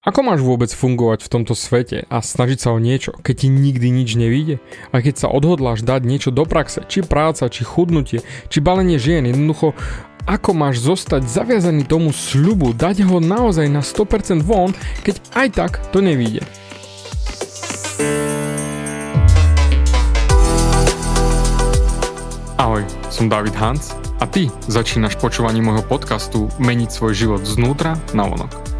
Ako máš vôbec fungovať v tomto svete a snažiť sa o niečo, keď ti nikdy nič nevíde? A keď sa odhodláš dať niečo do praxe, či práca, či chudnutie, či balenie žien, jednoducho ako máš zostať zaviazaný tomu sľubu, dať ho naozaj na 100% von, keď aj tak to nevíde. Ahoj, som David Hans a ty začínaš počúvanie môjho podcastu Meniť svoj život znútra na vonok.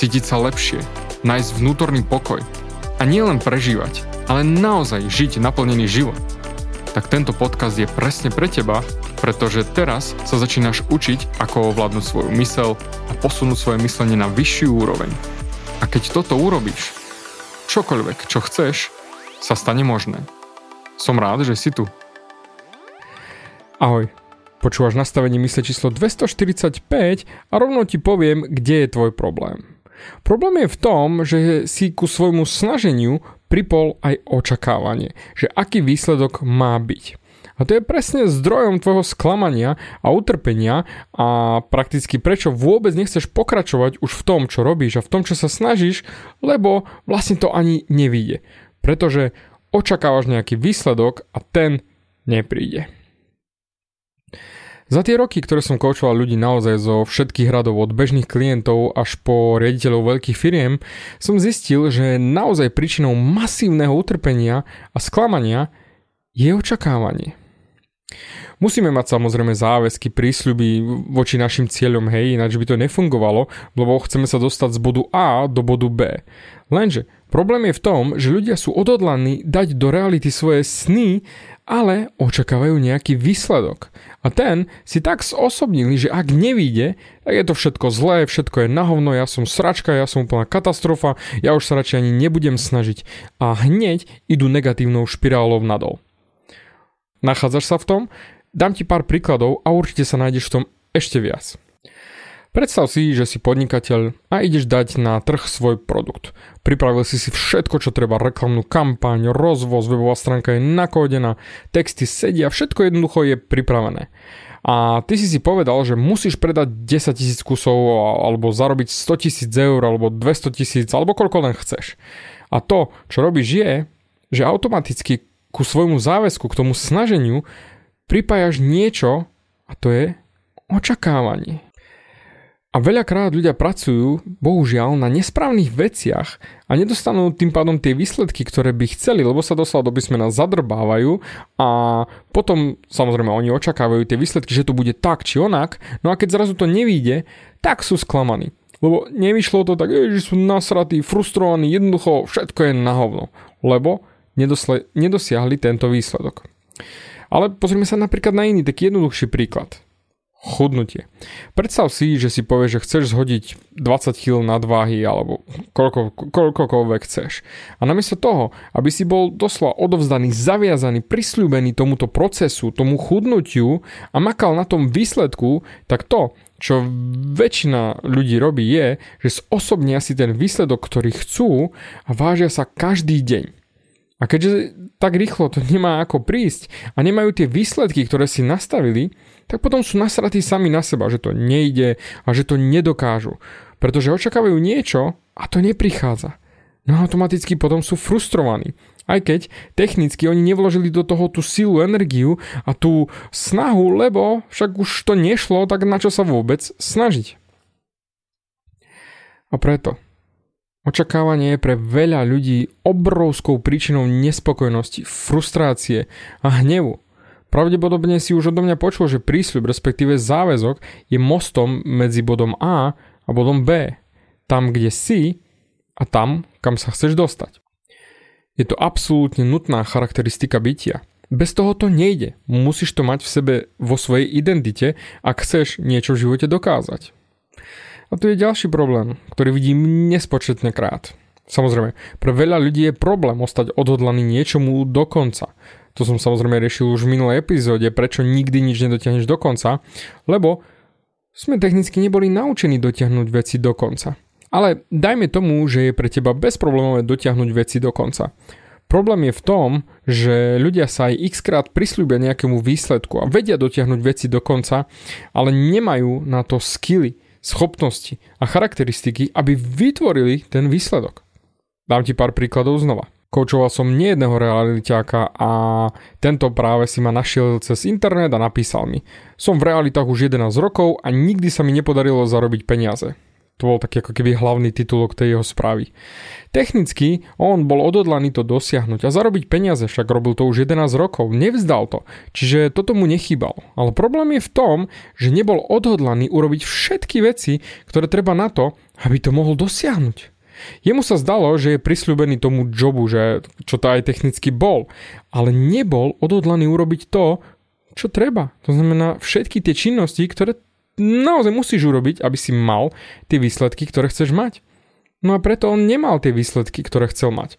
cítiť sa lepšie, nájsť vnútorný pokoj a nielen prežívať, ale naozaj žiť naplnený život, tak tento podcast je presne pre teba, pretože teraz sa začínaš učiť, ako ovládnuť svoju mysel a posunúť svoje myslenie na vyššiu úroveň. A keď toto urobíš, čokoľvek, čo chceš, sa stane možné. Som rád, že si tu. Ahoj, počúvaš nastavenie mysle číslo 245 a rovno ti poviem, kde je tvoj problém. Problém je v tom, že si ku svojmu snaženiu pripol aj očakávanie, že aký výsledok má byť. A to je presne zdrojom tvojho sklamania a utrpenia a prakticky prečo vôbec nechceš pokračovať už v tom, čo robíš a v tom, čo sa snažíš, lebo vlastne to ani nevíde. Pretože očakávaš nejaký výsledok a ten nepríde. Za tie roky, ktoré som koučoval ľudí naozaj zo všetkých radov od bežných klientov až po riaditeľov veľkých firiem, som zistil, že naozaj príčinou masívneho utrpenia a sklamania je očakávanie. Musíme mať samozrejme záväzky, prísľuby voči našim cieľom, hej, ináč by to nefungovalo, lebo chceme sa dostať z bodu A do bodu B. Lenže problém je v tom, že ľudia sú odhodlaní dať do reality svoje sny ale očakávajú nejaký výsledok. A ten si tak zosobnili, že ak nevíde, tak je to všetko zlé, všetko je na hovno, ja som sračka, ja som úplná katastrofa, ja už sa radšej ani nebudem snažiť. A hneď idú negatívnou špirálou nadol. Nachádzaš sa v tom? Dám ti pár príkladov a určite sa nájdeš v tom ešte viac. Predstav si, že si podnikateľ a ideš dať na trh svoj produkt. Pripravil si si všetko, čo treba, reklamnú kampaň, rozvoz, webová stránka je nakódená, texty sedia, všetko jednoducho je pripravené. A ty si si povedal, že musíš predať 10 tisíc kusov alebo zarobiť 100 tisíc eur alebo 200 tisíc alebo koľko len chceš. A to, čo robíš je, že automaticky ku svojmu záväzku, k tomu snaženiu pripájaš niečo a to je očakávanie. A veľakrát ľudia pracujú, bohužiaľ, na nesprávnych veciach a nedostanú tým pádom tie výsledky, ktoré by chceli, lebo sa doslova do písmena zadrbávajú a potom samozrejme oni očakávajú tie výsledky, že to bude tak či onak, no a keď zrazu to nevíde, tak sú sklamaní. Lebo nevyšlo to tak, že sú nasratí, frustrovaní, jednoducho všetko je na hovno, lebo nedosle, nedosiahli tento výsledok. Ale pozrieme sa napríklad na iný taký jednoduchší príklad chudnutie. Predstav si, že si povieš, že chceš zhodiť 20 kg nadváhy alebo koľko, koľkokoľvek chceš. A namiesto toho, aby si bol doslova odovzdaný, zaviazaný, prisľúbený tomuto procesu, tomu chudnutiu a makal na tom výsledku, tak to, čo väčšina ľudí robí je, že zosobnia si ten výsledok, ktorý chcú a vážia sa každý deň. A keďže tak rýchlo to nemá ako prísť a nemajú tie výsledky, ktoré si nastavili, tak potom sú nasratí sami na seba, že to nejde a že to nedokážu. Pretože očakávajú niečo a to neprichádza. No automaticky potom sú frustrovaní. Aj keď technicky oni nevložili do toho tú silu, energiu a tú snahu, lebo však už to nešlo, tak na čo sa vôbec snažiť. A preto Očakávanie je pre veľa ľudí obrovskou príčinou nespokojnosti, frustrácie a hnevu. Pravdepodobne si už odo mňa počul, že prísľub, respektíve záväzok, je mostom medzi bodom A a bodom B. Tam, kde si a tam, kam sa chceš dostať. Je to absolútne nutná charakteristika bytia. Bez toho to nejde. Musíš to mať v sebe vo svojej identite, ak chceš niečo v živote dokázať. A tu je ďalší problém, ktorý vidím nespočetne krát. Samozrejme, pre veľa ľudí je problém ostať odhodlaný niečomu do konca. To som samozrejme riešil už v minulej epizóde, prečo nikdy nič nedotiahneš do konca, lebo sme technicky neboli naučení dotiahnuť veci do konca. Ale dajme tomu, že je pre teba bezproblémové dotiahnuť veci do konca. Problém je v tom, že ľudia sa aj x krát prislúbia nejakému výsledku a vedia dotiahnuť veci do konca, ale nemajú na to skily, schopnosti a charakteristiky, aby vytvorili ten výsledok. Dám ti pár príkladov znova. Koučoval som nejedného realitáka a tento práve si ma našiel cez internet a napísal mi. Som v realitách už 11 rokov a nikdy sa mi nepodarilo zarobiť peniaze. To bol taký ako keby hlavný titulok tej jeho správy. Technicky on bol odhodlaný to dosiahnuť a zarobiť peniaze, však robil to už 11 rokov, nevzdal to, čiže toto mu nechýbal. Ale problém je v tom, že nebol odhodlaný urobiť všetky veci, ktoré treba na to, aby to mohol dosiahnuť. Jemu sa zdalo, že je prisľúbený tomu jobu, že čo to aj technicky bol, ale nebol odhodlaný urobiť to, čo treba. To znamená všetky tie činnosti, ktoré naozaj musíš urobiť, aby si mal tie výsledky, ktoré chceš mať. No a preto on nemal tie výsledky, ktoré chcel mať.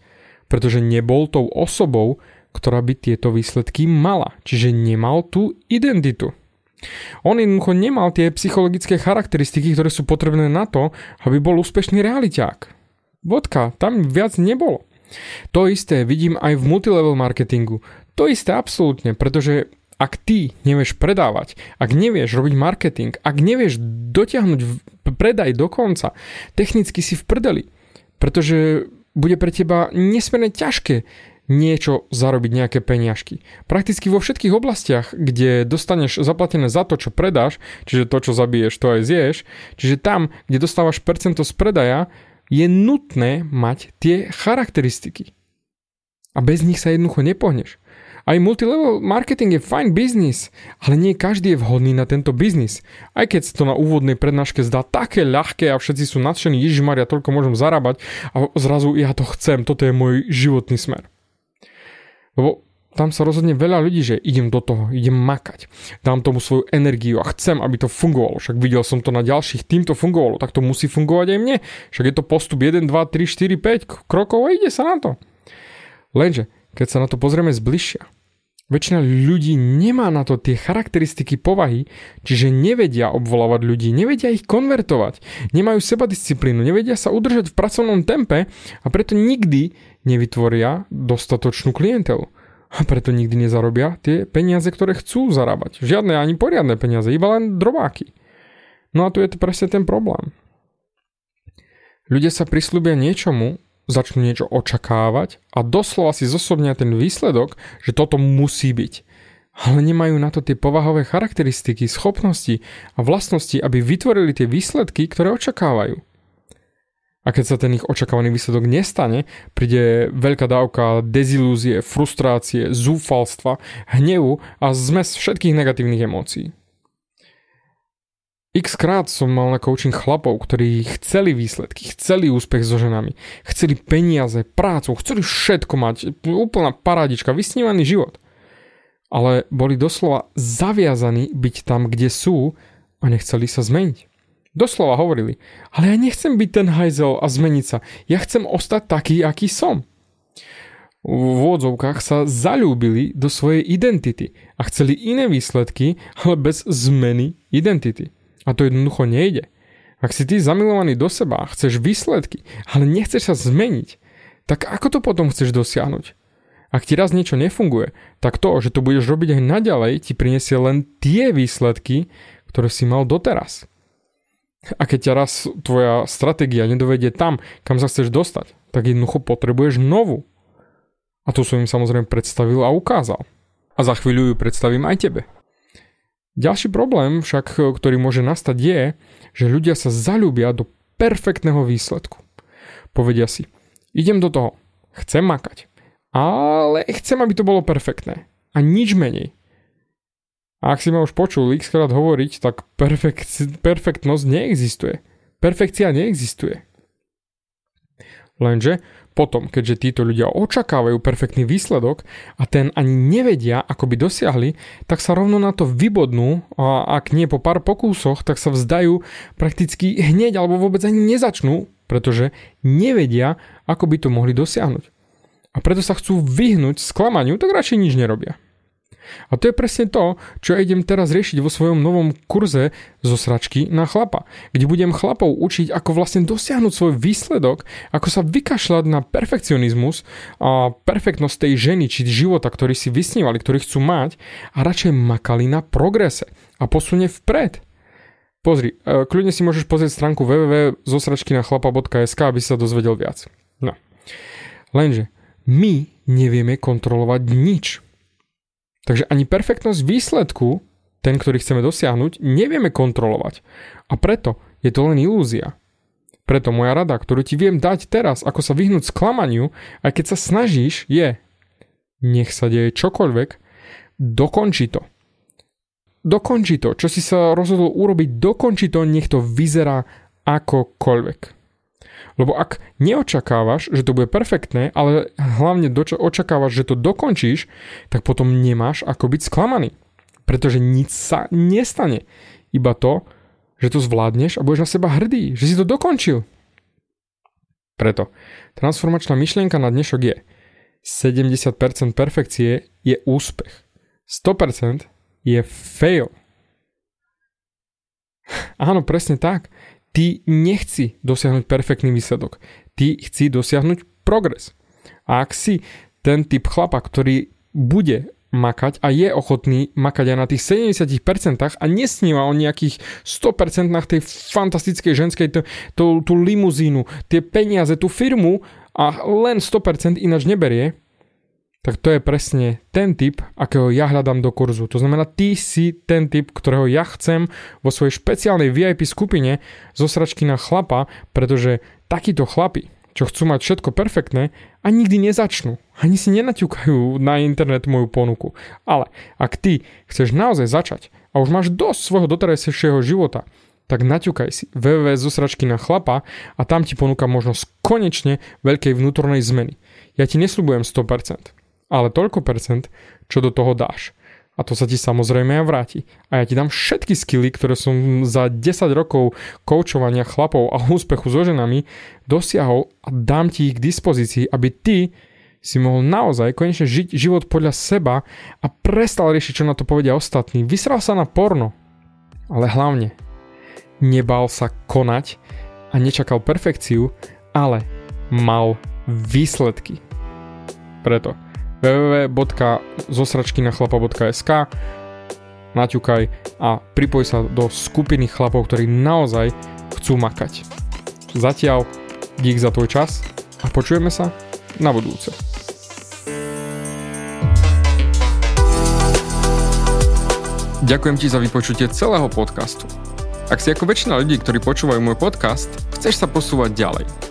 Pretože nebol tou osobou, ktorá by tieto výsledky mala. Čiže nemal tú identitu. On jednoducho nemal tie psychologické charakteristiky, ktoré sú potrebné na to, aby bol úspešný realiťák. Vodka, tam viac nebolo. To isté vidím aj v multilevel marketingu. To isté absolútne, pretože ak ty nevieš predávať, ak nevieš robiť marketing, ak nevieš dotiahnuť predaj do konca, technicky si v prdeli. Pretože bude pre teba nesmierne ťažké niečo zarobiť nejaké peniažky. Prakticky vo všetkých oblastiach, kde dostaneš zaplatené za to, čo predáš, čiže to, čo zabiješ, to aj zješ, čiže tam, kde dostávaš percento z predaja, je nutné mať tie charakteristiky. A bez nich sa jednoducho nepohneš. Aj multilevel marketing je fajn biznis, ale nie každý je vhodný na tento biznis. Aj keď sa to na úvodnej prednáške zdá také ľahké a všetci sú nadšení, Ježišmaria, toľko môžem zarábať a zrazu ja to chcem, toto je môj životný smer. Lebo tam sa rozhodne veľa ľudí, že idem do toho, idem makať, dám tomu svoju energiu a chcem, aby to fungovalo. Však videl som to na ďalších, tým to fungovalo, tak to musí fungovať aj mne. Však je to postup 1, 2, 3, 4, 5 krokov a ide sa na to. Lenže keď sa na to pozrieme zbližšia. Väčšina ľudí nemá na to tie charakteristiky povahy, čiže nevedia obvolávať ľudí, nevedia ich konvertovať, nemajú seba disciplínu, nevedia sa udržať v pracovnom tempe a preto nikdy nevytvoria dostatočnú klientelu. A preto nikdy nezarobia tie peniaze, ktoré chcú zarábať. Žiadne ani poriadne peniaze, iba len drobáky. No a tu je to presne ten problém. Ľudia sa prislúbia niečomu, začnú niečo očakávať a doslova si zosobnia ten výsledok, že toto musí byť. Ale nemajú na to tie povahové charakteristiky, schopnosti a vlastnosti, aby vytvorili tie výsledky, ktoré očakávajú. A keď sa ten ich očakávaný výsledok nestane, príde veľká dávka dezilúzie, frustrácie, zúfalstva, hnevu a zmes všetkých negatívnych emócií. X krát som mal na coaching chlapov, ktorí chceli výsledky, chceli úspech so ženami, chceli peniaze, prácu, chceli všetko mať, úplná paradička, vysnívaný život. Ale boli doslova zaviazaní byť tam, kde sú a nechceli sa zmeniť. Doslova hovorili, ale ja nechcem byť ten hajzel a zmeniť sa, ja chcem ostať taký, aký som. V vôdzovkách sa zalúbili do svojej identity a chceli iné výsledky, ale bez zmeny identity. A to jednoducho nejde. Ak si ty zamilovaný do seba a chceš výsledky, ale nechceš sa zmeniť, tak ako to potom chceš dosiahnuť? Ak ti raz niečo nefunguje, tak to, že to budeš robiť aj naďalej, ti prinesie len tie výsledky, ktoré si mal doteraz. A keď ťa raz tvoja stratégia nedovedie tam, kam sa chceš dostať, tak jednoducho potrebuješ novú. A tu som im samozrejme predstavil a ukázal. A za chvíľu ju predstavím aj tebe. Ďalší problém však, ktorý môže nastať je, že ľudia sa zalúbia do perfektného výsledku. Povedia si, idem do toho, chcem makať, ale chcem, aby to bolo perfektné. A nič menej. A ak si ma už počul x krát hovoriť, tak perfekt, perfektnosť neexistuje. Perfekcia neexistuje. Lenže potom, keďže títo ľudia očakávajú perfektný výsledok a ten ani nevedia, ako by dosiahli, tak sa rovno na to vybodnú a ak nie po pár pokúsoch, tak sa vzdajú prakticky hneď alebo vôbec ani nezačnú, pretože nevedia, ako by to mohli dosiahnuť. A preto sa chcú vyhnúť sklamaniu, tak radšej nič nerobia. A to je presne to, čo idem teraz riešiť vo svojom novom kurze zo sračky na chlapa, kde budem chlapov učiť, ako vlastne dosiahnuť svoj výsledok, ako sa vykašľať na perfekcionizmus a perfektnosť tej ženy či života, ktorý si vysnívali, ktorý chcú mať a radšej makali na progrese a posunie vpred. Pozri, e, kľudne si môžeš pozrieť stránku www.zosračkinachlapa.sk, aby sa dozvedel viac. No. Lenže my nevieme kontrolovať nič. Takže ani perfektnosť výsledku, ten, ktorý chceme dosiahnuť, nevieme kontrolovať. A preto je to len ilúzia. Preto moja rada, ktorú ti viem dať teraz, ako sa vyhnúť sklamaniu, aj keď sa snažíš, je nech sa deje čokoľvek, dokonči to. Dokonči to, čo si sa rozhodol urobiť, dokonči to, nech to vyzerá akokoľvek. Lebo ak neočakávaš, že to bude perfektné, ale hlavne dočo- očakávaš, že to dokončíš, tak potom nemáš ako byť sklamaný. Pretože nič sa nestane. Iba to, že to zvládneš a budeš na seba hrdý, že si to dokončil. Preto transformačná myšlienka na dnešok je 70% perfekcie je úspech. 100% je fail. Áno, presne tak. Ty nechci dosiahnuť perfektný výsledok. Ty chci dosiahnuť progres. A ak si ten typ chlapa, ktorý bude makať a je ochotný makať aj na tých 70% a nesníva o nejakých 100% na tej fantastickej ženskej tú, tú, tú limuzínu, tie peniaze, tú firmu a len 100% ináč neberie, tak to je presne ten typ, akého ja hľadám do kurzu. To znamená, ty si ten typ, ktorého ja chcem vo svojej špeciálnej VIP skupine zo sračky na chlapa, pretože takíto chlapi, čo chcú mať všetko perfektné a nikdy nezačnú. Ani si nenaťukajú na internet moju ponuku. Ale ak ty chceš naozaj začať a už máš dosť svojho doterajšieho života, tak naťukaj si www zosračky na chlapa a tam ti ponúka možnosť konečne veľkej vnútornej zmeny. Ja ti nesľubujem 100%, ale toľko percent, čo do toho dáš. A to sa ti samozrejme aj vráti. A ja ti dám všetky skily, ktoré som za 10 rokov koučovania chlapov a úspechu so ženami dosiahol a dám ti ich k dispozícii, aby ty si mohol naozaj konečne žiť život podľa seba a prestal riešiť, čo na to povedia ostatní. Vysral sa na porno. Ale hlavne, nebal sa konať a nečakal perfekciu, ale mal výsledky. Preto www.zosračkinachlapa.sk naťukaj a pripoj sa do skupiny chlapov, ktorí naozaj chcú makať. Zatiaľ dík za tvoj čas a počujeme sa na budúce. Ďakujem ti za vypočutie celého podcastu. Ak si ako väčšina ľudí, ktorí počúvajú môj podcast, chceš sa posúvať ďalej –